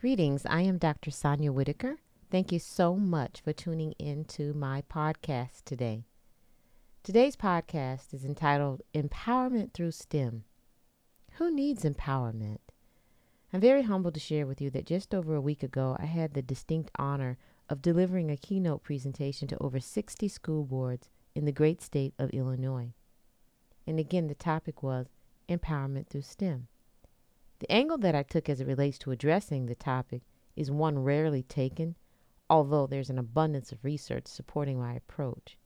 Greetings. I am Dr. Sonya Whitaker. Thank you so much for tuning in to my podcast today. Today's podcast is entitled Empowerment Through STEM. Who needs empowerment? I'm very humbled to share with you that just over a week ago, I had the distinct honor of delivering a keynote presentation to over 60 school boards in the great state of Illinois. And again, the topic was empowerment through STEM. The angle that I took as it relates to addressing the topic is one rarely taken, although there's an abundance of research supporting my approach.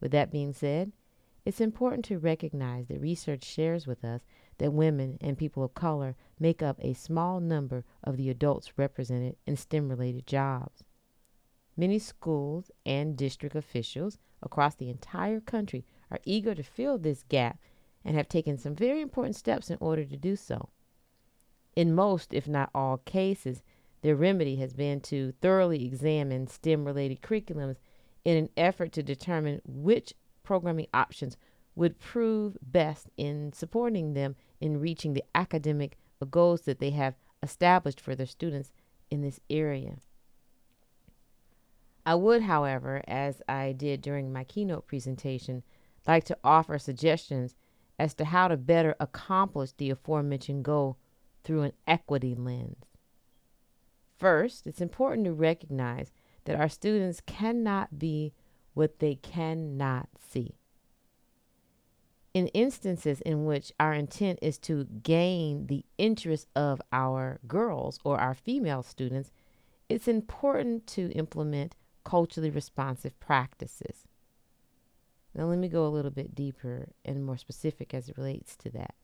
With that being said, it's important to recognize that research shares with us that women and people of color make up a small number of the adults represented in STEM related jobs. Many schools and district officials across the entire country are eager to fill this gap and have taken some very important steps in order to do so. In most, if not all cases, their remedy has been to thoroughly examine STEM related curriculums in an effort to determine which programming options would prove best in supporting them in reaching the academic goals that they have established for their students in this area. I would, however, as I did during my keynote presentation, like to offer suggestions as to how to better accomplish the aforementioned goal through an equity lens. First, it's important to recognize that our students cannot be what they cannot see. In instances in which our intent is to gain the interest of our girls or our female students, it's important to implement culturally responsive practices. Now, let me go a little bit deeper and more specific as it relates to that.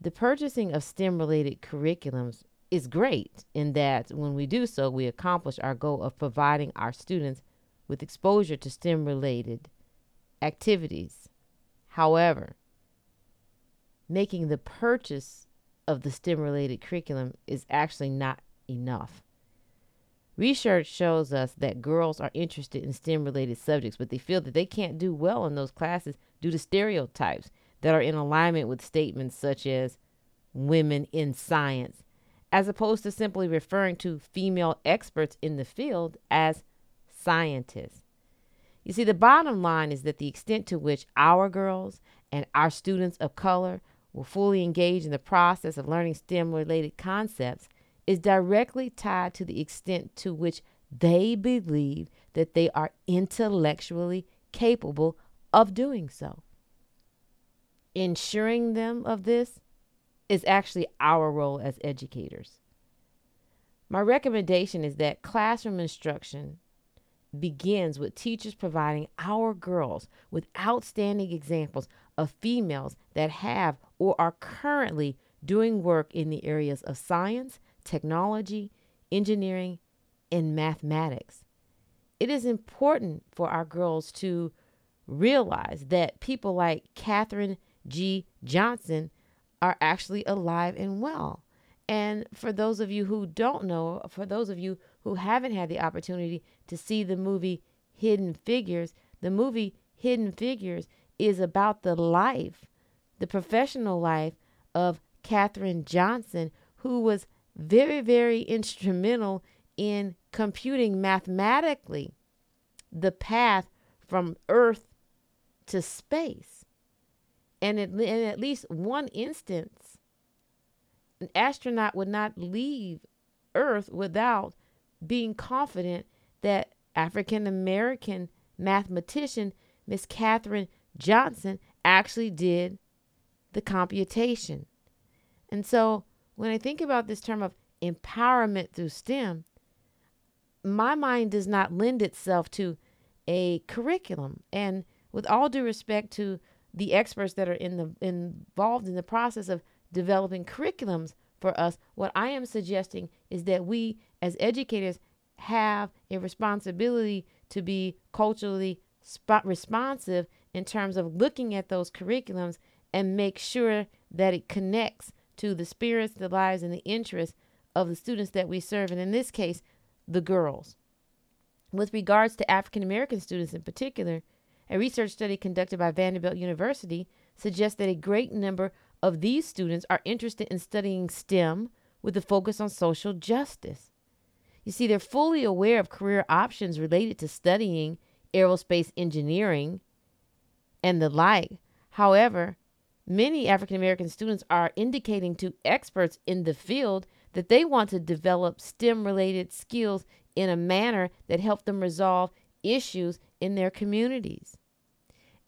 The purchasing of STEM related curriculums is great in that when we do so, we accomplish our goal of providing our students with exposure to STEM related activities. However, making the purchase of the STEM related curriculum is actually not enough. Research shows us that girls are interested in STEM related subjects, but they feel that they can't do well in those classes due to stereotypes that are in alignment with statements such as women in science, as opposed to simply referring to female experts in the field as scientists. You see, the bottom line is that the extent to which our girls and our students of color will fully engage in the process of learning STEM related concepts is directly tied to the extent to which they believe that they are intellectually capable of doing so ensuring them of this is actually our role as educators. My recommendation is that classroom instruction begins with teachers providing our girls with outstanding examples of females that have or are currently doing work in the areas of science, technology, engineering, and mathematics. It is important for our girls to realize that people like Katherine G. Johnson are actually alive and well. And for those of you who don't know, for those of you who haven't had the opportunity to see the movie Hidden Figures, the movie Hidden Figures is about the life, the professional life of Katherine Johnson, who was very, very instrumental in computing mathematically the path from Earth to space. And in, at least one instance, an astronaut would not leave Earth without being confident that African American mathematician Miss Katherine Johnson actually did the computation. And so when I think about this term of empowerment through STEM, my mind does not lend itself to a curriculum. And with all due respect to the experts that are in the involved in the process of developing curriculums for us, what I am suggesting is that we as educators have a responsibility to be culturally responsive in terms of looking at those curriculums and make sure that it connects to the spirits, the lives, and the interests of the students that we serve, and in this case, the girls. With regards to African American students in particular, a research study conducted by Vanderbilt University suggests that a great number of these students are interested in studying STEM with a focus on social justice. You see, they're fully aware of career options related to studying aerospace engineering and the like. However, many African American students are indicating to experts in the field that they want to develop STEM related skills in a manner that help them resolve issues in their communities.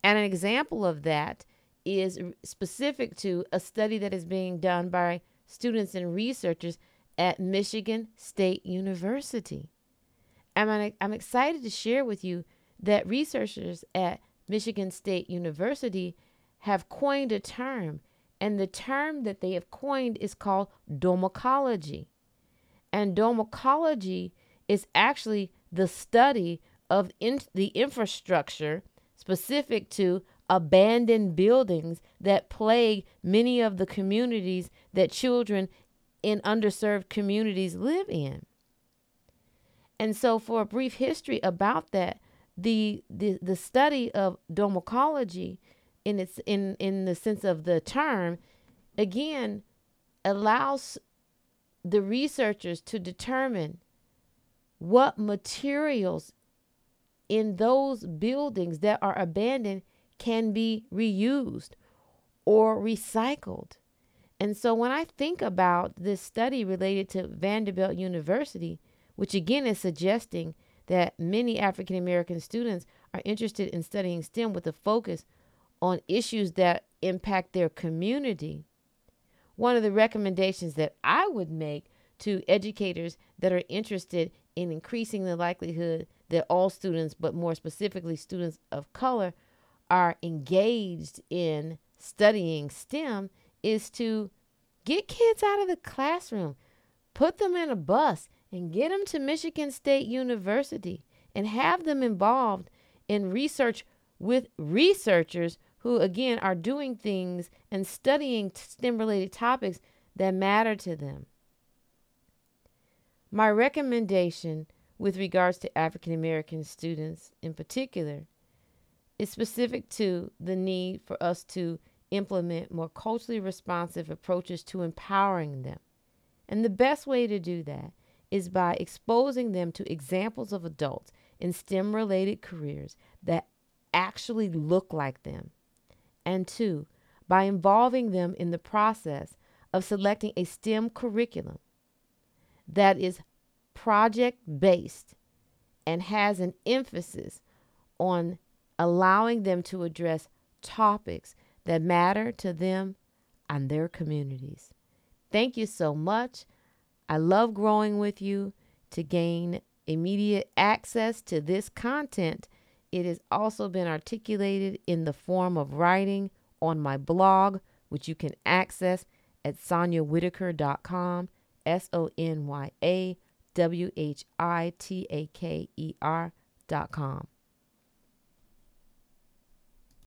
And an example of that is specific to a study that is being done by students and researchers at Michigan State University. And I'm, I'm excited to share with you that researchers at Michigan State University have coined a term, and the term that they have coined is called domicology. And domicology is actually the study of in, the infrastructure specific to abandoned buildings that plague many of the communities that children in underserved communities live in. And so, for a brief history about that, the the, the study of domicology, in its in in the sense of the term, again, allows the researchers to determine what materials in those buildings that are abandoned can be reused or recycled. And so when I think about this study related to Vanderbilt University, which again is suggesting that many African American students are interested in studying STEM with a focus on issues that impact their community, one of the recommendations that I would make to educators that are interested in increasing the likelihood that all students, but more specifically students of color, are engaged in studying STEM is to get kids out of the classroom, put them in a bus, and get them to Michigan State University and have them involved in research with researchers who, again, are doing things and studying STEM related topics that matter to them. My recommendation with regards to African American students in particular is specific to the need for us to implement more culturally responsive approaches to empowering them. And the best way to do that is by exposing them to examples of adults in STEM related careers that actually look like them. And two, by involving them in the process of selecting a STEM curriculum that is project based and has an emphasis on allowing them to address topics that matter to them and their communities. Thank you so much. I love growing with you to gain immediate access to this content. It has also been articulated in the form of writing on my blog, which you can access at sonyawhitaker.com, S O N Y A W H I T A K E R dot com.